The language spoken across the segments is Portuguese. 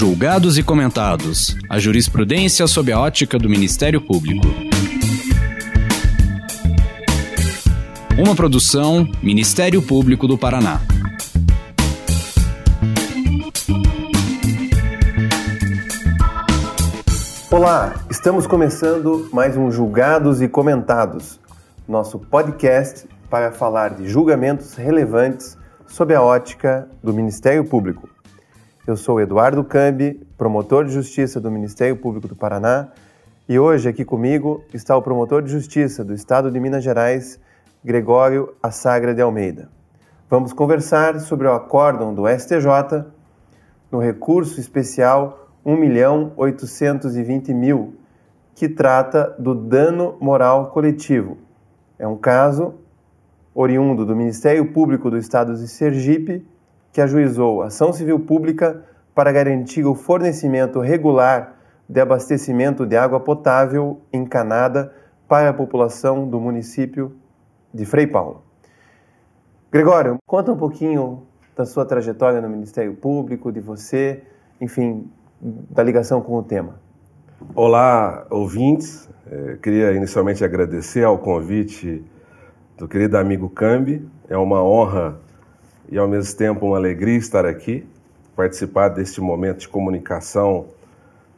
Julgados e comentados. A jurisprudência sob a ótica do Ministério Público. Uma produção Ministério Público do Paraná. Olá, estamos começando mais um Julgados e Comentados, nosso podcast para falar de julgamentos relevantes sob a ótica do Ministério Público. Eu sou Eduardo Cambi, promotor de justiça do Ministério Público do Paraná, e hoje aqui comigo está o promotor de justiça do Estado de Minas Gerais, Gregório Assagra de Almeida. Vamos conversar sobre o acórdão do STJ no recurso especial 1.820.000, que trata do dano moral coletivo. É um caso oriundo do Ministério Público do Estado de Sergipe, que ajuizou ação civil pública para garantir o fornecimento regular de abastecimento de água potável encanada para a população do município de Frei Paulo. Gregório, conta um pouquinho da sua trajetória no Ministério Público, de você, enfim, da ligação com o tema. Olá, ouvintes. Eu queria inicialmente agradecer ao convite do querido amigo Cambi. É uma honra e ao mesmo tempo uma alegria estar aqui, participar deste momento de comunicação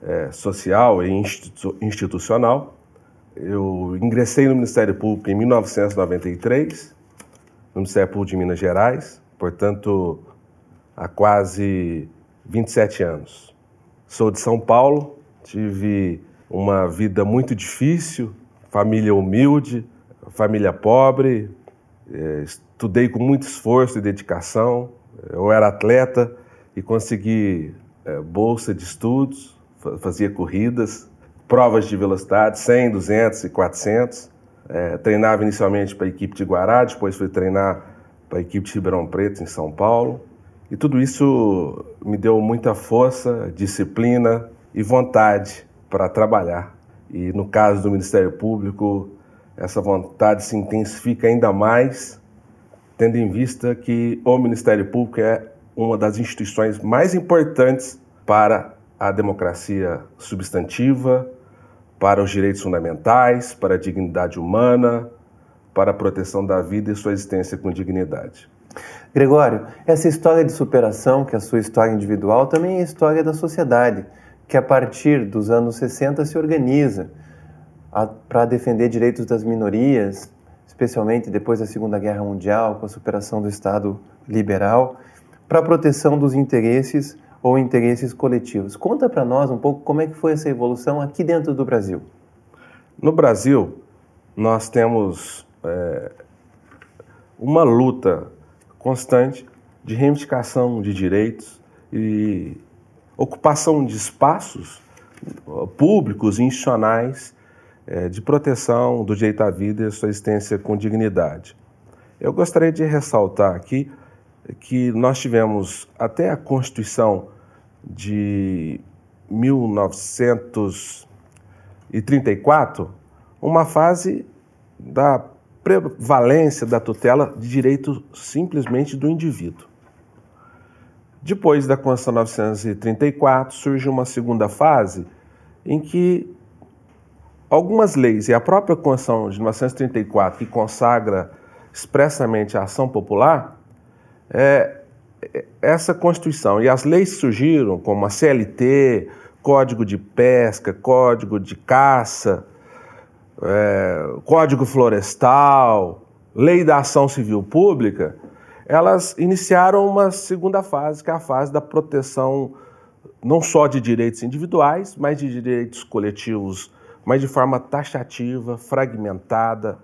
é, social e institu institucional. Eu ingressei no Ministério Público em 1993, no Ministério Público de Minas Gerais, portanto, há quase 27 anos. Sou de São Paulo, tive uma vida muito difícil, família humilde, família pobre, é, estudei com muito esforço e dedicação. Eu era atleta e consegui é, bolsa de estudos, fazia corridas, provas de velocidade, 100, 200 e 400. É, treinava inicialmente para a equipe de Guará, depois fui treinar para a equipe de Ribeirão Preto, em São Paulo. E tudo isso me deu muita força, disciplina e vontade para trabalhar. E no caso do Ministério Público, essa vontade se intensifica ainda mais, tendo em vista que o Ministério Público é uma das instituições mais importantes para a democracia substantiva, para os direitos fundamentais, para a dignidade humana, para a proteção da vida e sua existência com dignidade. Gregório, essa história de superação, que é a sua história individual, também é a história da sociedade, que a partir dos anos 60 se organiza para defender direitos das minorias, especialmente depois da Segunda Guerra Mundial, com a superação do Estado liberal, para a proteção dos interesses ou interesses coletivos. Conta para nós um pouco como é que foi essa evolução aqui dentro do Brasil. No Brasil, nós temos é, uma luta constante de reivindicação de direitos e ocupação de espaços públicos e institucionais é, de proteção do direito à vida e sua existência com dignidade. Eu gostaria de ressaltar aqui que nós tivemos até a Constituição de 1934 uma fase da prevalência da tutela de direito simplesmente do indivíduo. Depois da Constituição 1934 surge uma segunda fase em que Algumas leis e a própria Constituição de 1934, que consagra expressamente a ação popular, é, é, essa Constituição e as leis que surgiram, como a CLT, Código de Pesca, Código de Caça, é, Código Florestal, Lei da Ação Civil Pública, elas iniciaram uma segunda fase, que é a fase da proteção não só de direitos individuais, mas de direitos coletivos mas de forma taxativa, fragmentada,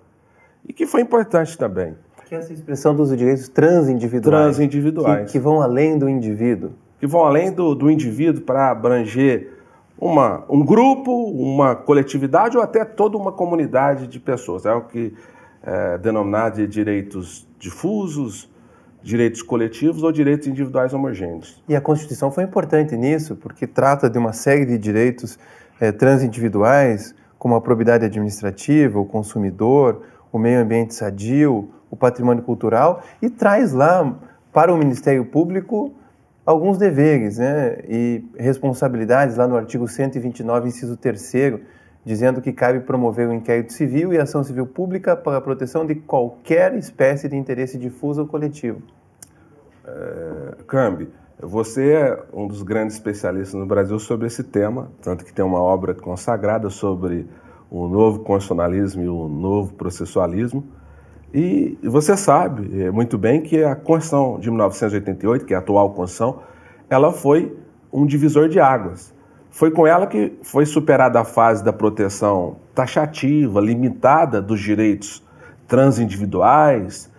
e que foi importante também. Que é essa expressão dos direitos transindividuais. Transindividuais. Que, que vão além do indivíduo. Que vão além do, do indivíduo para abranger uma, um grupo, uma coletividade ou até toda uma comunidade de pessoas. É o que é denominado de direitos difusos, direitos coletivos ou direitos individuais homogêneos. E a Constituição foi importante nisso, porque trata de uma série de direitos é, transindividuais, como a probidade administrativa, o consumidor, o meio ambiente sadio, o patrimônio cultural, e traz lá para o Ministério Público alguns deveres né, e responsabilidades lá no artigo 129, inciso 3 dizendo que cabe promover o inquérito civil e ação civil pública para a proteção de qualquer espécie de interesse difuso ou coletivo. É, você é um dos grandes especialistas no Brasil sobre esse tema, tanto que tem uma obra consagrada sobre o novo constitucionalismo e o novo processualismo. E você sabe é, muito bem que a Constituição de 1988, que é a atual Constituição, ela foi um divisor de águas. Foi com ela que foi superada a fase da proteção taxativa, limitada dos direitos transindividuais,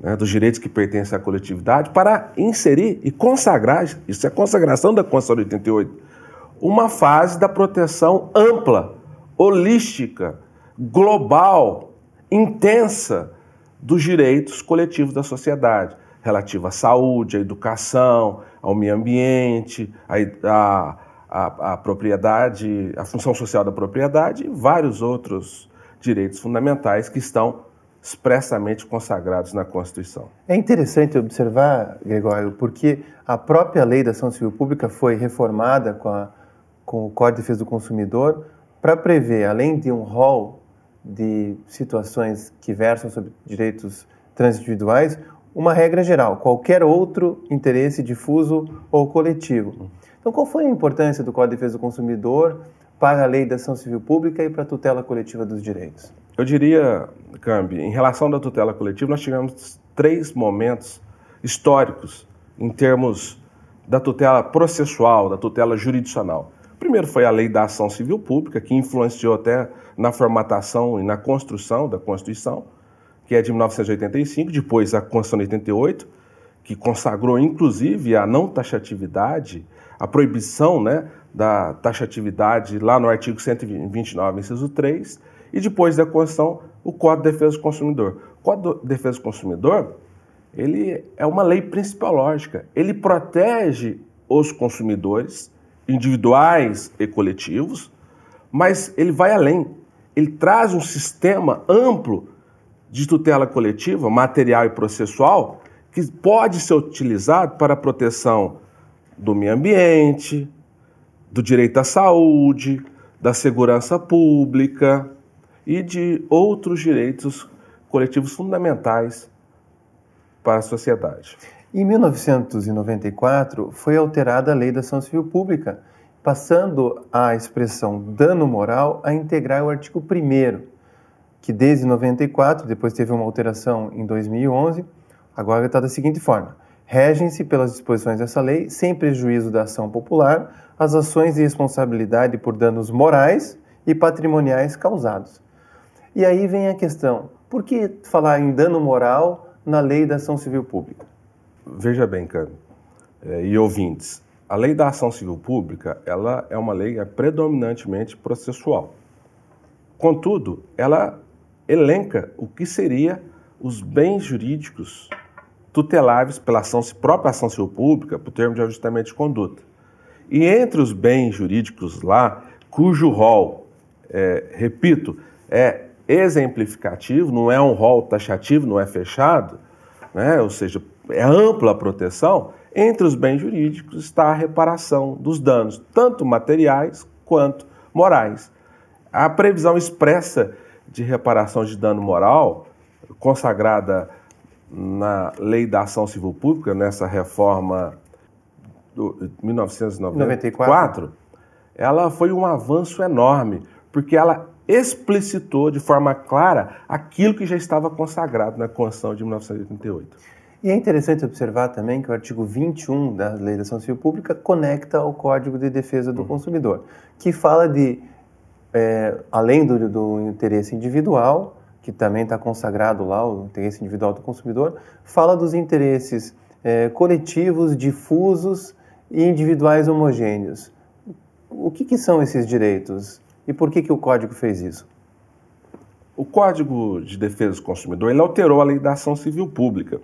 né, dos direitos que pertencem à coletividade, para inserir e consagrar, isso é consagração da Constituição de 88, uma fase da proteção ampla, holística, global, intensa dos direitos coletivos da sociedade, relativa à saúde, à educação, ao meio ambiente, à, à, à propriedade, à função social da propriedade e vários outros direitos fundamentais que estão expressamente consagrados na Constituição. É interessante observar, Gregório, porque a própria lei da ação civil pública foi reformada com, a, com o Código de Defesa do Consumidor para prever, além de um rol de situações que versam sobre direitos transindividuais, uma regra geral, qualquer outro interesse difuso ou coletivo. Então, qual foi a importância do Código de Defesa do Consumidor para a lei da ação civil pública e para a tutela coletiva dos direitos? Eu diria, Cambi, em relação da tutela coletiva, nós tivemos três momentos históricos em termos da tutela processual, da tutela jurisdicional. Primeiro foi a lei da ação civil pública, que influenciou até na formatação e na construção da Constituição, que é de 1985, depois a Constituição de 88, que consagrou inclusive a não taxatividade, a proibição né, da taxatividade lá no artigo 129, inciso 3, e depois da Constituição, o Código de Defesa do Consumidor. O Código de Defesa do Consumidor ele é uma lei principalógica. Ele protege os consumidores individuais e coletivos, mas ele vai além. Ele traz um sistema amplo de tutela coletiva, material e processual, que pode ser utilizado para a proteção do meio ambiente, do direito à saúde, da segurança pública, e de outros direitos coletivos fundamentais para a sociedade. Em 1994, foi alterada a Lei da Ação Civil Pública, passando a expressão dano moral a integrar o artigo 1 que desde 94, depois teve uma alteração em 2011, agora está da seguinte forma: regem-se pelas disposições dessa lei, sem prejuízo da ação popular, as ações de responsabilidade por danos morais e patrimoniais causados e aí vem a questão: por que falar em dano moral na lei da ação civil pública? Veja bem, Cano, é, e ouvintes, a lei da ação civil pública ela é uma lei é predominantemente processual. Contudo, ela elenca o que seria os bens jurídicos tuteláveis pela ação, própria ação civil pública, por termo de ajustamento de conduta. E entre os bens jurídicos lá, cujo rol, é, repito, é exemplificativo, não é um rol taxativo, não é fechado, né? ou seja, é ampla a proteção, entre os bens jurídicos está a reparação dos danos, tanto materiais quanto morais. A previsão expressa de reparação de dano moral, consagrada na Lei da Ação Civil Pública, nessa reforma de 1994, ela foi um avanço enorme, porque ela explicitou de forma clara aquilo que já estava consagrado na Constituição de 1988. E é interessante observar também que o artigo 21 da Lei da Ação Civil Pública conecta ao Código de Defesa do uhum. Consumidor, que fala de, é, além do, do interesse individual, que também está consagrado lá, o interesse individual do consumidor, fala dos interesses é, coletivos, difusos e individuais homogêneos. O que, que são esses direitos? E por que, que o Código fez isso? O Código de Defesa do Consumidor ele alterou a lei da ação civil pública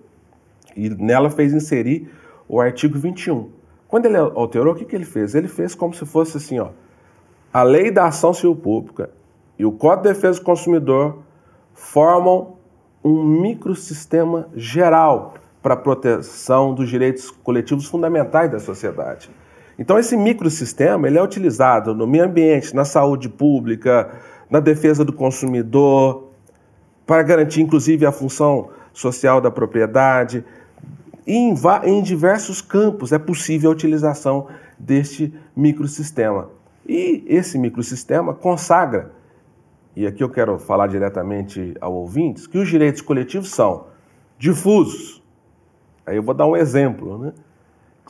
e nela fez inserir o artigo 21. Quando ele alterou, o que, que ele fez? Ele fez como se fosse assim, ó, a lei da ação civil pública e o Código de Defesa do Consumidor formam um microsistema geral para a proteção dos direitos coletivos fundamentais da sociedade. Então esse microsistema ele é utilizado no meio ambiente, na saúde pública, na defesa do consumidor, para garantir inclusive a função social da propriedade. E em, em diversos campos é possível a utilização deste microsistema. E esse microsistema consagra, e aqui eu quero falar diretamente ao ouvintes, que os direitos coletivos são difusos. Aí eu vou dar um exemplo, né?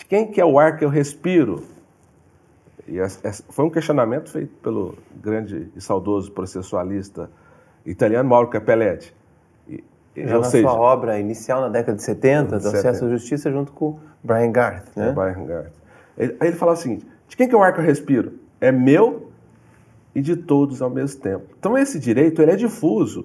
De quem que é o ar que eu respiro? E foi um questionamento feito pelo grande e saudoso processualista italiano Mauro Capelletti. E, Já na seja, sua obra inicial, na década de 70, do acesso à justiça, junto com Brian Garth. Né? É, Brian Garth. Ele, aí ele fala o seguinte, de quem que é o ar que eu respiro? É meu e de todos ao mesmo tempo. Então esse direito ele é difuso,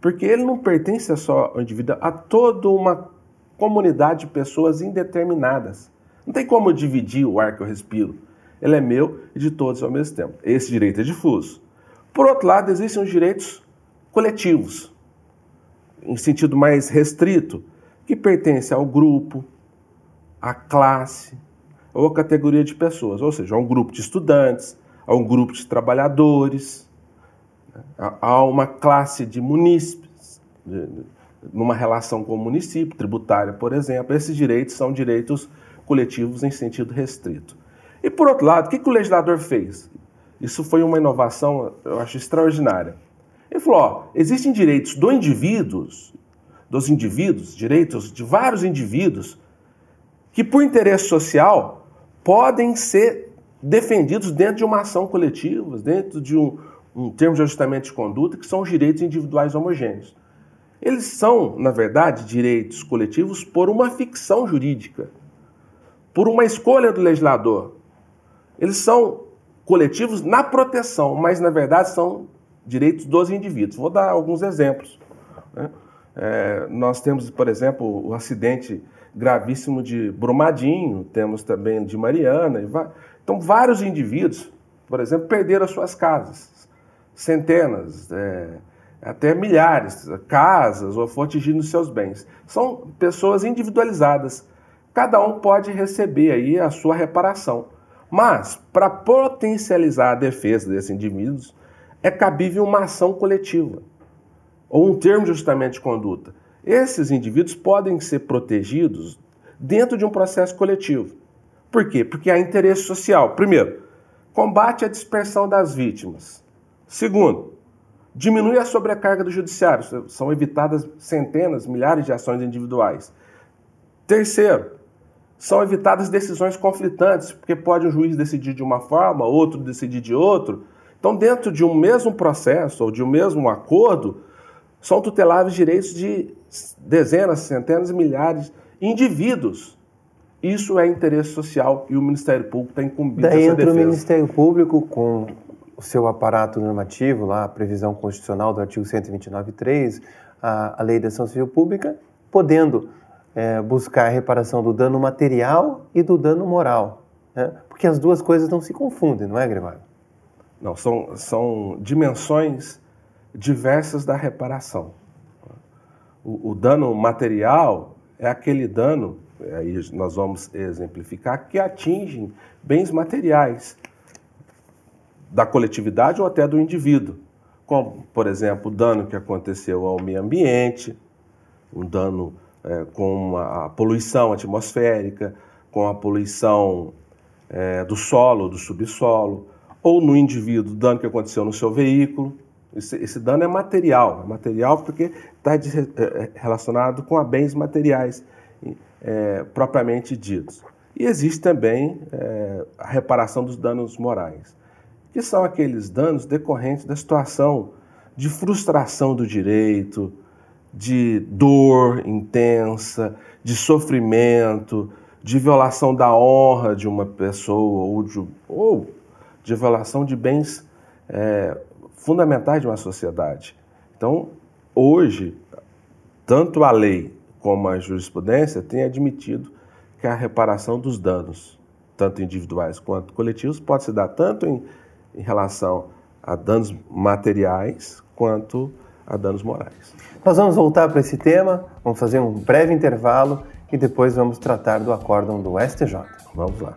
porque ele não pertence só ao indivíduo, a toda uma comunidade de pessoas indeterminadas. Não tem como dividir o ar que eu respiro. Ele é meu e de todos ao mesmo tempo. Esse direito é difuso. Por outro lado, existem os direitos coletivos, em sentido mais restrito, que pertencem ao grupo, à classe ou à categoria de pessoas, ou seja, a um grupo de estudantes, a um grupo de trabalhadores, a uma classe de munícipes, numa relação com o município, tributária, por exemplo. Esses direitos são direitos coletivos em sentido restrito. E por outro lado, o que, que o legislador fez? Isso foi uma inovação, eu acho, extraordinária. Ele falou: ó, existem direitos do indivíduos, dos indivíduos, direitos de vários indivíduos, que por interesse social podem ser defendidos dentro de uma ação coletiva, dentro de um, um termo de ajustamento de conduta, que são os direitos individuais homogêneos. Eles são, na verdade, direitos coletivos por uma ficção jurídica por uma escolha do legislador. Eles são coletivos na proteção, mas na verdade são direitos dos indivíduos. Vou dar alguns exemplos. Né? É, nós temos, por exemplo, o acidente gravíssimo de Brumadinho, temos também de Mariana. Então, vários indivíduos, por exemplo, perderam as suas casas. Centenas, é, até milhares, casas, ou foram atingidos seus bens. São pessoas individualizadas cada um pode receber aí a sua reparação. Mas, para potencializar a defesa desses indivíduos, é cabível uma ação coletiva ou um termo de ajustamento de conduta. Esses indivíduos podem ser protegidos dentro de um processo coletivo. Por quê? Porque há interesse social. Primeiro, combate a dispersão das vítimas. Segundo, diminui a sobrecarga do judiciário. São evitadas centenas, milhares de ações individuais. Terceiro, são evitadas decisões conflitantes, porque pode um juiz decidir de uma forma, outro decidir de outro. Então, dentro de um mesmo processo ou de um mesmo acordo, são tuteláveis direitos de dezenas, centenas, milhares de indivíduos. Isso é interesse social e o Ministério Público está incumbido Daí entra defesa. o Ministério Público com o seu aparato normativo, lá a previsão constitucional do artigo 129.3, a, a Lei da Ação Civil Pública, podendo é, buscar a reparação do dano material e do dano moral. Né? Porque as duas coisas não se confundem, não é, Grimalho? Não, são, são dimensões diversas da reparação. O, o dano material é aquele dano, aí nós vamos exemplificar, que atinge bens materiais da coletividade ou até do indivíduo, como, por exemplo, o dano que aconteceu ao meio ambiente, um dano é, com a poluição atmosférica, com a poluição é, do solo, do subsolo, ou no indivíduo, dano que aconteceu no seu veículo. Esse, esse dano é material, é material porque está é, é, relacionado com a bens materiais é, propriamente ditos. E existe também a reparação dos danos morais, que são aqueles danos decorrentes da situação de frustração do direito, de dor intensa, de sofrimento, de violação da honra de uma pessoa ou de, ou de violação de bens é, fundamentais de uma sociedade. Então, hoje, tanto a lei como a jurisprudência têm admitido que a reparação dos danos, tanto individuais quanto coletivos, pode se dar tanto em, em relação a danos materiais quanto a danos morais. Nós vamos voltar para esse tema, vamos fazer um breve intervalo e depois vamos tratar do acórdão do STJ. Vamos lá.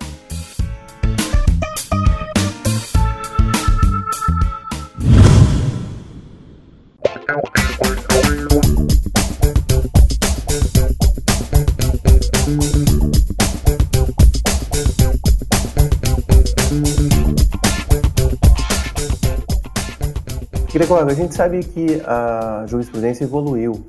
Gregório, a gente sabe que a jurisprudência evoluiu.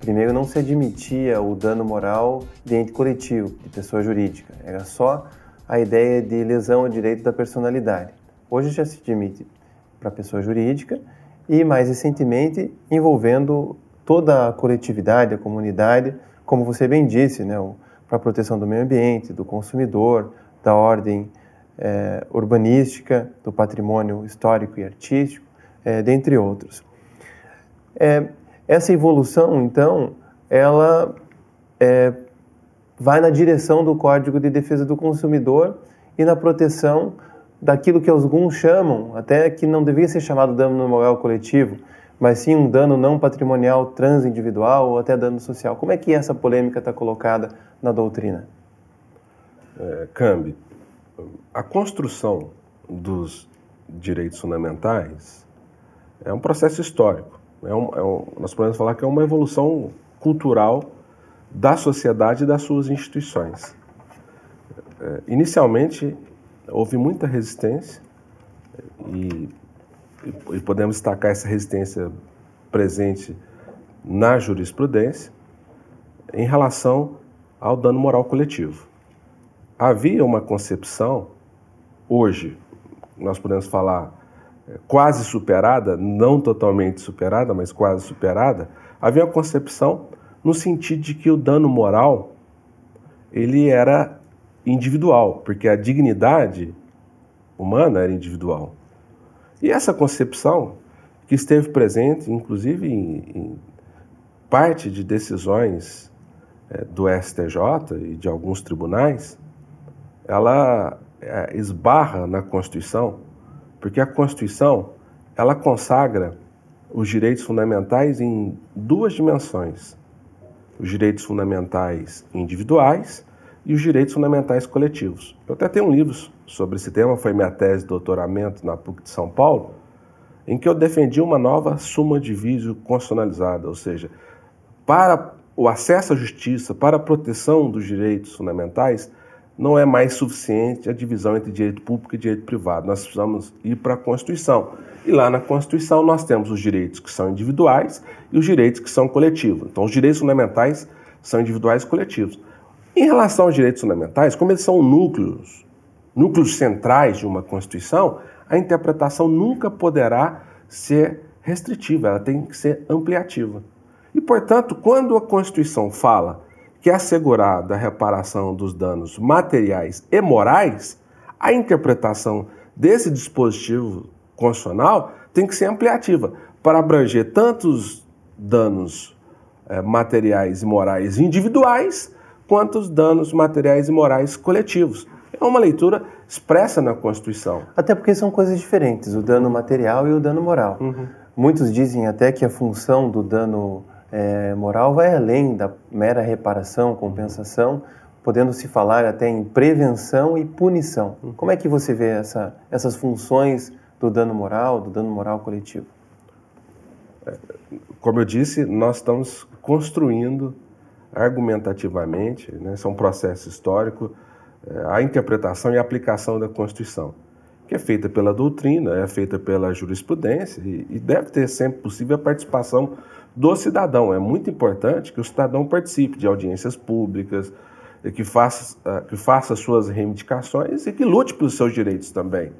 Primeiro, não se admitia o dano moral de ente coletivo, de pessoa jurídica. Era só a ideia de lesão ao direito da personalidade. Hoje já se admite para pessoa jurídica e, mais recentemente, envolvendo toda a coletividade, a comunidade, como você bem disse, né, para a proteção do meio ambiente, do consumidor, da ordem é, urbanística, do patrimônio histórico e artístico é, dentre outros. É, essa evolução, então, ela é, vai na direção do Código de Defesa do Consumidor e na proteção daquilo que alguns chamam, até que não devia ser chamado dano moral coletivo, mas sim um dano não patrimonial transindividual ou até dano social. Como é que essa polêmica está colocada na doutrina? É, Cambi, a construção dos direitos fundamentais é um processo histórico. É um, é um, nós podemos falar que é uma evolução cultural da sociedade e das suas instituições. É, inicialmente, houve muita resistência e, e podemos destacar essa resistência presente na jurisprudência em relação ao dano moral coletivo. Havia uma concepção, hoje, nós podemos falar quase superada, não totalmente superada, mas quase superada, havia uma concepção no sentido de que o dano moral ele era individual, porque a dignidade humana era individual. E essa concepção, que esteve presente, inclusive, em, em parte de decisões é, do STJ e de alguns tribunais, ela é, esbarra na Constituição porque a Constituição, ela consagra os direitos fundamentais em duas dimensões: os direitos fundamentais individuais e os direitos fundamentais coletivos. Eu até tenho um livro sobre esse tema, foi minha tese de doutoramento na PUC de São Paulo, em que eu defendi uma nova suma divisio constitucionalizada, ou seja, para o acesso à justiça, para a proteção dos direitos fundamentais, não é mais suficiente a divisão entre direito público e direito privado. Nós precisamos ir para a Constituição. E lá na Constituição nós temos os direitos que são individuais e os direitos que são coletivos. Então, os direitos fundamentais são individuais e coletivos. Em relação aos direitos fundamentais, como eles são núcleos, núcleos centrais de uma Constituição, a interpretação nunca poderá ser restritiva, ela tem que ser ampliativa. E, portanto, quando a Constituição fala que é assegurada a reparação dos danos materiais e morais, a interpretação desse dispositivo constitucional tem que ser ampliativa para abranger tantos danos é, materiais e morais individuais quanto os danos materiais e morais coletivos. É uma leitura expressa na Constituição. Até porque são coisas diferentes, o dano material e o dano moral. Uhum. Muitos dizem até que a função do dano é, moral vai além da mera reparação, compensação, podendo se falar até em prevenção e punição. Como é que você vê essa, essas funções do dano moral, do dano moral coletivo? É, como eu disse, nós estamos construindo argumentativamente, né, isso é um processo histórico, é, a interpretação e a aplicação da Constituição, que é feita pela doutrina, é feita pela jurisprudência e, e deve ter sempre possível a participação do cidadão. É muito importante que o cidadão participe de audiências públicas, que faça, ah, que faça suas reivindicações e que lute pelos seus direitos também.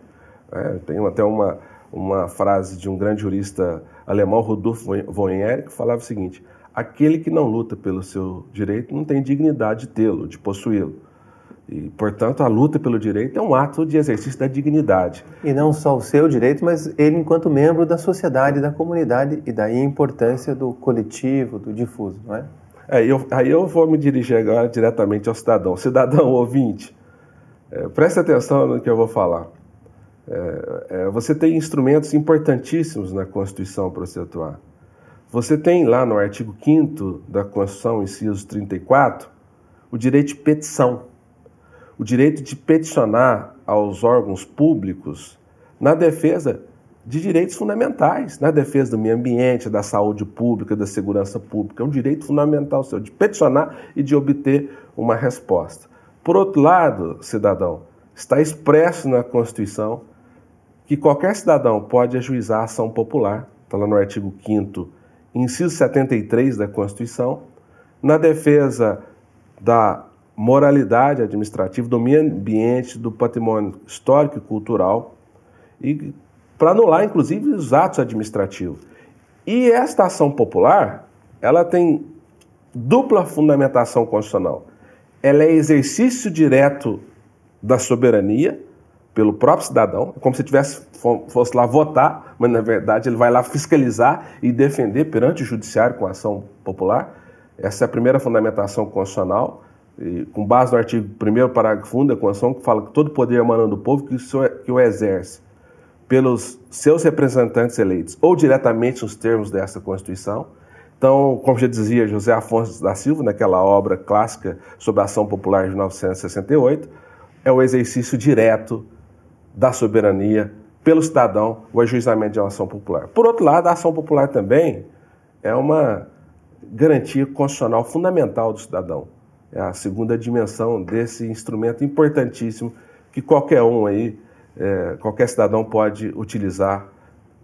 É, tem até uma, uma frase de um grande jurista alemão, Rudolf von Ehre, que falava o seguinte: aquele que não luta pelo seu direito não tem dignidade de tê-lo, de possuí-lo. E, portanto, a luta pelo direito é um ato de exercício da dignidade. E não só o seu direito, mas ele enquanto membro da sociedade, da comunidade, e daí a importância do coletivo, do difuso, não é? é eu, aí eu vou me dirigir agora diretamente ao cidadão. Cidadão ouvinte, é, preste atenção no que eu vou falar. É, é, você tem instrumentos importantíssimos na Constituição para você atuar. Você tem lá no artigo 5 da Constituição, inciso 34, o direito de petição. O direito de peticionar aos órgãos públicos na defesa de direitos fundamentais, na defesa do meio ambiente, da saúde pública, da segurança pública. É um direito fundamental seu, de peticionar e de obter uma resposta. Por outro lado, cidadão, está expresso na Constituição que qualquer cidadão pode ajuizar a ação popular, está lá no artigo 5 inciso 73 da Constituição, na defesa da moralidade administrativa, do meio ambiente, do patrimônio histórico e cultural, e para anular, inclusive, os atos administrativos. E esta ação popular, ela tem dupla fundamentação constitucional. Ela é exercício direto da soberania pelo próprio cidadão, como se tivesse fosse lá votar, mas na verdade ele vai lá fiscalizar e defender perante o judiciário com ação popular. Essa é a primeira fundamentação constitucional, com base no artigo 1 parágrafo 1 da Constituição, que fala que todo poder emana do povo que o, que o exerce pelos seus representantes eleitos ou diretamente nos termos dessa Constituição. Então, como já dizia José Afonso da Silva, naquela obra clássica sobre a ação popular de 1968, é o exercício direto da soberania pelo cidadão o ajuizamento de uma ação popular. Por outro lado, a ação popular também é uma garantia constitucional fundamental do cidadão. É a segunda dimensão desse instrumento importantíssimo que qualquer um aí é, qualquer cidadão pode utilizar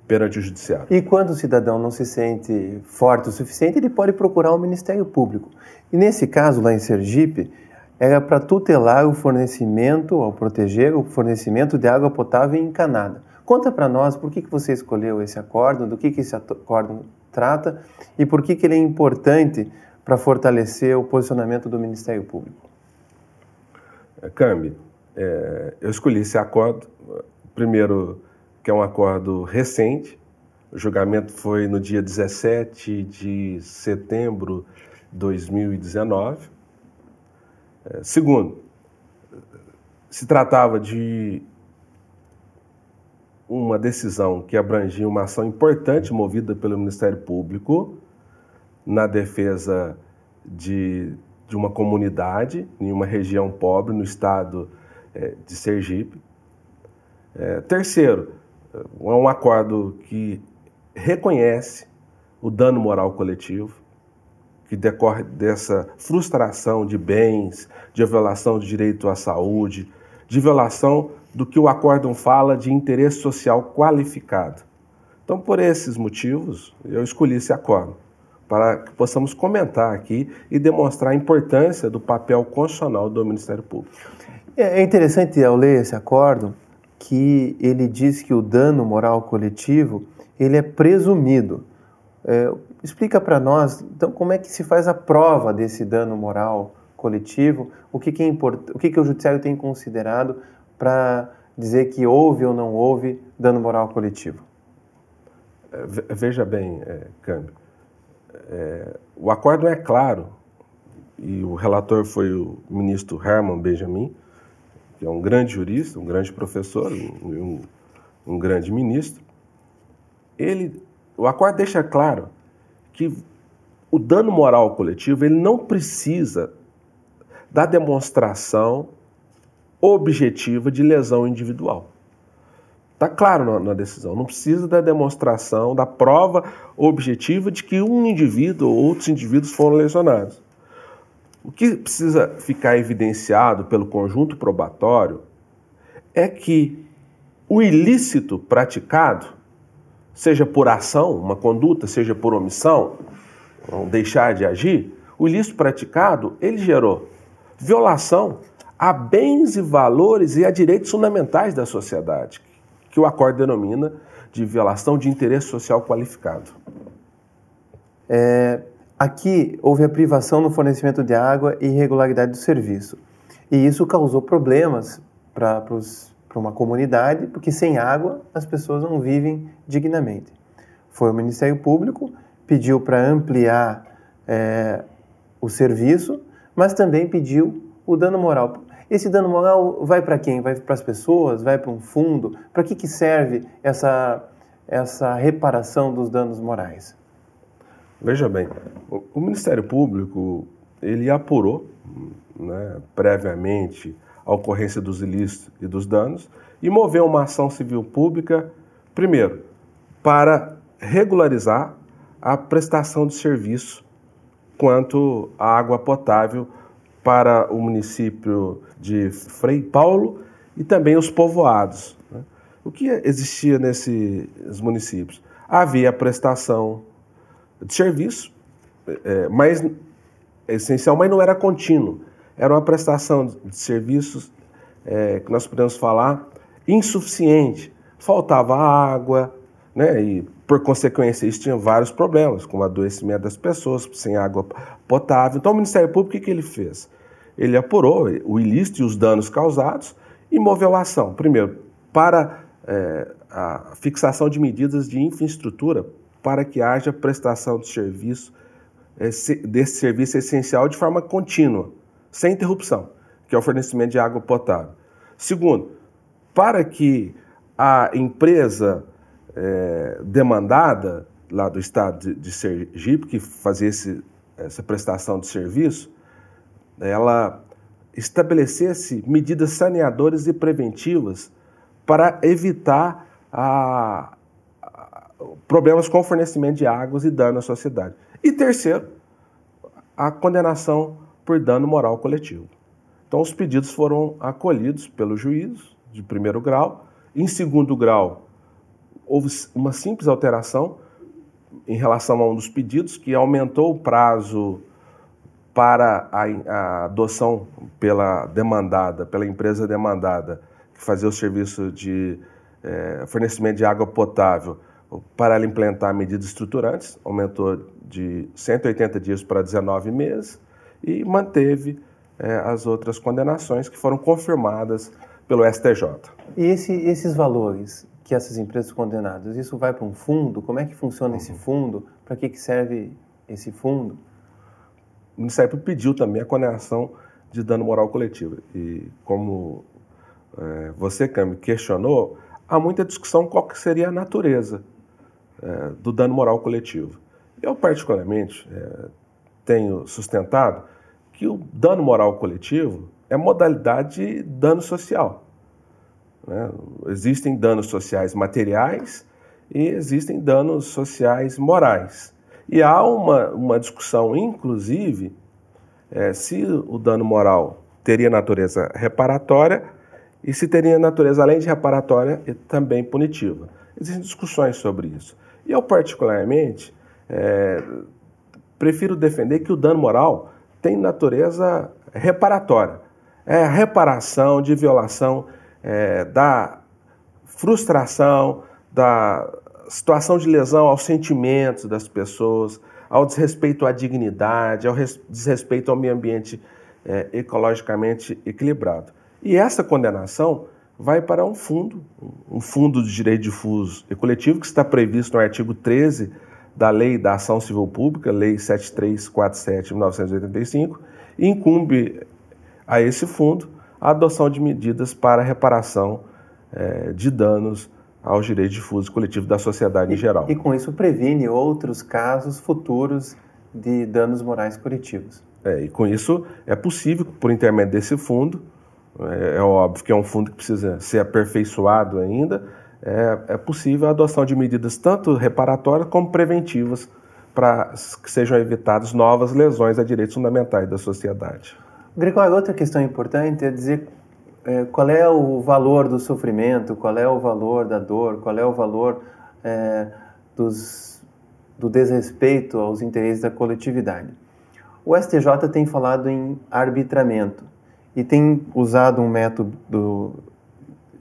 perante o judiciário. E quando o cidadão não se sente forte o suficiente, ele pode procurar o Ministério Público. E nesse caso, lá em Sergipe, era para tutelar o fornecimento, ou proteger o fornecimento de água potável encanada. Conta para nós por que, que você escolheu esse acordo, do que, que esse acordo trata e por que, que ele é importante para fortalecer o posicionamento do Ministério Público. Cambi, é, eu escolhi esse acordo, primeiro, que é um acordo recente, o julgamento foi no dia 17 de setembro de 2019. É, segundo, se tratava de uma decisão que abrangia uma ação importante movida pelo Ministério Público na defesa de, de uma comunidade em uma região pobre no estado é, de Sergipe. É, terceiro, é um acordo que reconhece o dano moral coletivo, que decorre dessa frustração de bens, de violação do direito à saúde, de violação do que o acórdão fala de interesse social qualificado. Então, por esses motivos, eu escolhi esse acordo, para que possamos comentar aqui e demonstrar a importância do papel constitucional do Ministério Público. É, é interessante ao ler esse acordo que ele diz que o dano moral coletivo ele é presumido. É, explica para nós, então, como é que se faz a prova desse dano moral coletivo? O que, que, é import... o, que, que o judiciário tem considerado para dizer que houve ou não houve dano moral coletivo? É, veja bem, é, Câmbio, é, o acordo é claro, e o relator foi o ministro Herman Benjamin, que é um grande jurista, um grande professor, um, um grande ministro, ele, o acordo deixa claro que o dano moral coletivo ele não precisa da demonstração objetiva de lesão individual. Está claro na, decisão, não precisa da demonstração, da prova objetiva de que um indivíduo ou outros indivíduos foram lesionados. O que precisa ficar evidenciado pelo conjunto probatório é que o ilícito praticado, seja por ação, uma conduta, seja por omissão, deixar de agir, o ilícito praticado, ele gerou violação a bens e valores e a direitos fundamentais da sociedade, que o acordo denomina de violação de interesse social qualificado. É, Aqui houve a privação no fornecimento de água e irregularidade do serviço. E isso causou problemas para uma comunidade, porque sem água as pessoas não vivem dignamente. Foi o Ministério Público, pediu para ampliar é, o serviço, mas também pediu o dano moral. Esse dano moral vai para quem? Vai para as pessoas? Vai para um fundo? Para que, que serve essa, essa reparação dos danos morais? Veja bem, o Ministério Público ele apurou né, previamente a ocorrência dos ilícitos e dos danos e moveu uma ação civil pública, primeiro, para regularizar a prestação de serviço quanto à água potável para o município de Frei Paulo e também os povoados. Né? O que existia nesses municípios? Havia prestação de serviço, é, mas essencial, mas não era contínuo. Era uma prestação de serviços é, que nós podemos falar insuficiente. Faltava água, né? E por consequência isso tinha vários problemas, como adoecimento das pessoas, sem água potável. Então o Ministério Público o que, ele fez? Ele apurou o ilícito e os danos causados e moveu a ação. Primeiro, para é, a fixação de medidas de infraestrutura para que haja prestação de serviço, desse serviço essencial de forma contínua, sem interrupção, que é o fornecimento de água potável. Segundo, para que a empresa é, demandada lá do estado de, de Sergipe, que fazia esse, essa prestação de serviço, ela estabelecesse medidas saneadoras e preventivas para evitar a, problemas com o fornecimento de águas e dano à sociedade. E terceiro, a condenação por dano moral coletivo. Então, os pedidos foram acolhidos pelo juiz de primeiro grau. Em segundo grau, houve uma simples alteração em relação a um dos pedidos, que aumentou o prazo para a, a adoção pela demandada, pela empresa demandada, que fazia o serviço de é, fornecimento de água potável, para ela implementar medidas estruturantes, aumentou de 180 dias para 19 meses e manteve é, as outras condenações que foram confirmadas pelo STJ. E esse, esses valores que essas empresas condenadas, isso vai para um fundo? Como é que funciona uhum. esse fundo? Para que, que serve esse fundo? O Ministério Público pediu também a condenação de dano moral coletivo. E como é, você, Cami, questionou, há muita discussão qual que seria a natureza é, do dano moral coletivo. Eu, particularmente, é, tenho sustentado que o dano moral coletivo é modalidade de dano social. Né? Existem danos sociais materiais e existem danos sociais morais. E há uma, uma discussão, inclusive, é, se o dano moral teria natureza reparatória e se teria natureza, além de reparatória, também punitiva. Existem discussões sobre isso. E eu, particularmente, é, prefiro defender que o dano moral tem natureza reparatória. É a reparação de violação é, da frustração, da situação de lesão aos sentimentos das pessoas, ao desrespeito à dignidade, ao desrespeito ao meio ambiente é, ecologicamente equilibrado. E essa condenação vai para um fundo, um fundo de direito difuso e coletivo que está previsto no artigo 13 da Lei da Ação Civil Pública, Lei 7347 de 1985, e incumbe a esse fundo a adoção de medidas para reparação é, de danos aos direitos difusos coletivos da sociedade e, em geral. E com isso previne outros casos futuros de danos morais coletivos. É, e com isso é possível, por intermédio desse fundo, é, é, óbvio que é um fundo que precisa ser aperfeiçoado ainda. É, é possível a adoção de medidas tanto reparatórias como preventivas para que sejam evitadas novas lesões a direitos fundamentais da sociedade. Gregório, outra questão importante é dizer é, qual é o valor do sofrimento, qual é o valor da dor, qual é o valor é, dos, do desrespeito aos interesses da coletividade. O STJ tem falado em arbitramento e tem usado um método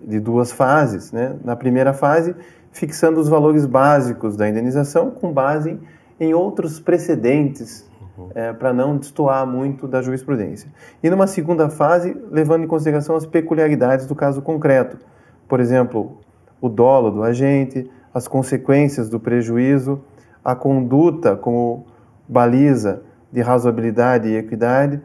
de duas fases. Né? Na primeira fase, fixando os valores básicos da indenização com base em outros precedentes. É, para não destoar muito da jurisprudência. E numa segunda fase, levando em consideração as peculiaridades do caso concreto. Por exemplo, o dolo do agente, as consequências do prejuízo, a conduta como baliza de razoabilidade e equidade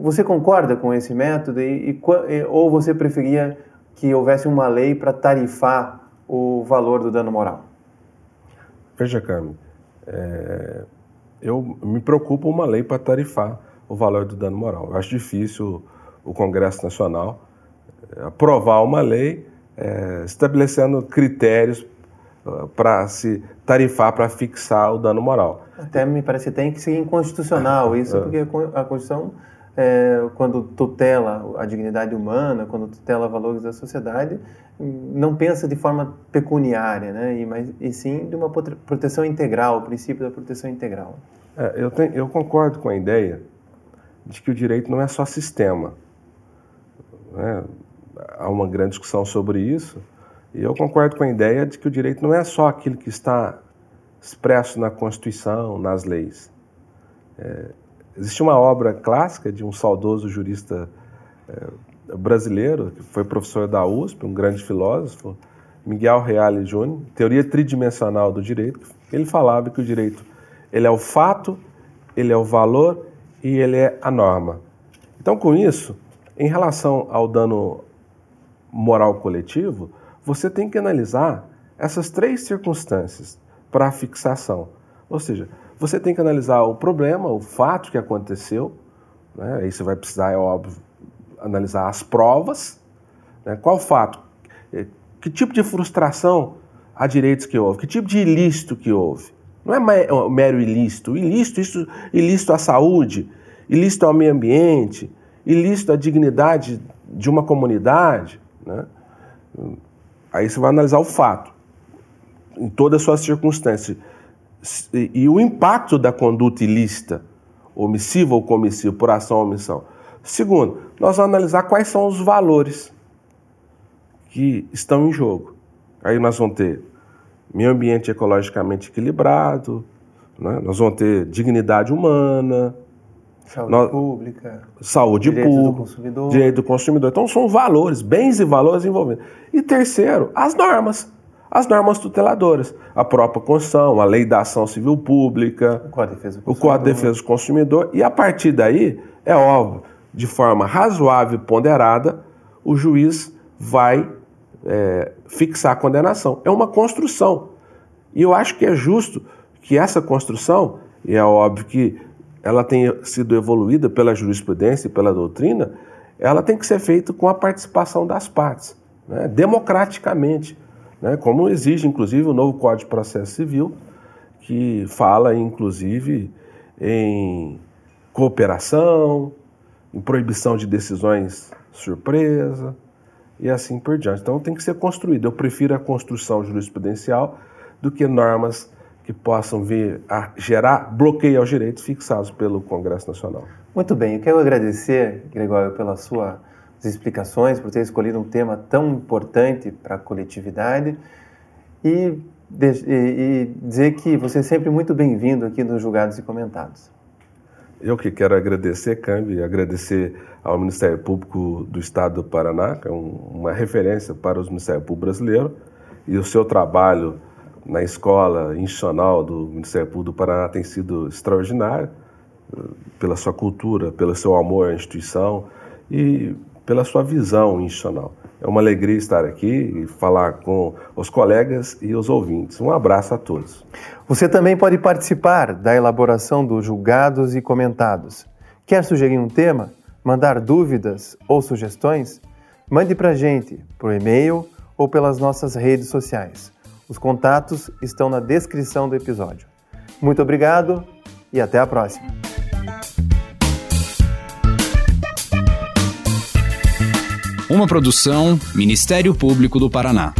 você concorda com esse método e, e, ou você preferia que houvesse uma lei para tarifar o valor do dano moral? Veja, Cami, é, eu me preocupa uma lei para tarifar o valor do dano moral. Eu acho difícil o Congresso Nacional é, aprovar uma lei é, estabelecendo critérios uh, para se tarifar para fixar o dano moral. Até me parece que tem que ser inconstitucional isso, é. porque a Constituição é, quando tutela a dignidade humana, quando tutela valores da sociedade, não pensa de forma pecuniária, né? e, mas, e sim de uma proteção integral, o princípio da proteção integral. É, eu, tenho, eu concordo com a ideia de que o direito não é só sistema. Né? Há uma grande discussão sobre isso, e eu concordo com a ideia de que o direito não é só aquilo que está expresso na Constituição, nas leis. É, Existe uma obra clássica de um saudoso jurista é, brasileiro, que foi professor da USP, um grande filósofo, Miguel Reale Júnior, Teoria Tridimensional do Direito. Ele falava que o direito ele é o fato, ele é o valor e ele é a norma. Então, com isso, em relação ao dano moral coletivo, você tem que analisar essas três circunstâncias para a fixação. Ou seja, você tem que analisar o problema, o fato que aconteceu, né? aí você vai precisar, é óbvio, analisar as provas, né? qual fato, é, que tipo de frustração há direitos que houve, que tipo de ilícito que houve. Não é mero ilícito, ilícito, isso, ilícito à saúde, ilícito ao meio ambiente, ilícito à dignidade de uma comunidade. Né? Aí você vai analisar o fato, em todas as suas circunstâncias e o impacto da conduta ilícita, omissiva ou comissiva, por ação ou omissão. Segundo, nós vamos analisar quais são os valores que estão em jogo. Aí nós vamos ter meio ambiente ecologicamente equilibrado, né? nós vamos ter dignidade humana, saúde nós, pública, saúde direito pública, do consumidor. direito do consumidor. Então são valores, bens e valores envolvidos. E terceiro, as normas as normas tuteladoras, a própria Constituição, a Lei da Ação Civil Pública, o Código de Defesa do Consumidor, de Defesa do Consumidor e a partir daí, é óbvio, de forma razoável e ponderada, o juiz vai é, fixar a condenação. É uma construção. E eu acho que é justo que essa construção, e é óbvio que ela tenha sido evoluída pela jurisprudência e pela doutrina, ela tem que ser feita com a participação das partes, né, democraticamente né, como exige, inclusive, o novo Código de Processo Civil, que fala, inclusive, em cooperação, em proibição de decisões surpresa e assim por diante. Então tem que ser construído. Eu prefiro a construção jurisprudencial do que normas que possam vir a gerar bloqueio aos direitos fixados pelo Congresso Nacional. Muito bem, eu quero agradecer, Gregório, pela sua explicações, por ter escolhido um tema tão importante para a coletividade e, e, e dizer que você é sempre muito bem-vindo aqui nos Julgados e Comentados. Eu que quero agradecer, Cambi, agradecer ao Ministério Público do Estado do Paraná, que é um, uma referência para os Ministérios Públicos brasileiros, e o seu trabalho na escola institucional do Ministério Público do Paraná tem sido extraordinário, eh, pela sua cultura, pelo seu amor à instituição e pela sua visão institucional. É uma alegria estar aqui e falar com os colegas e os ouvintes. Um abraço a todos. Você também pode participar da elaboração dos julgados e comentados. Quer sugerir um tema? Mandar dúvidas ou sugestões? Mande para a gente por e-mail ou pelas nossas redes sociais. Os contatos estão na descrição do episódio. Muito obrigado e até a próxima. Uma produção Ministério Público do Paraná.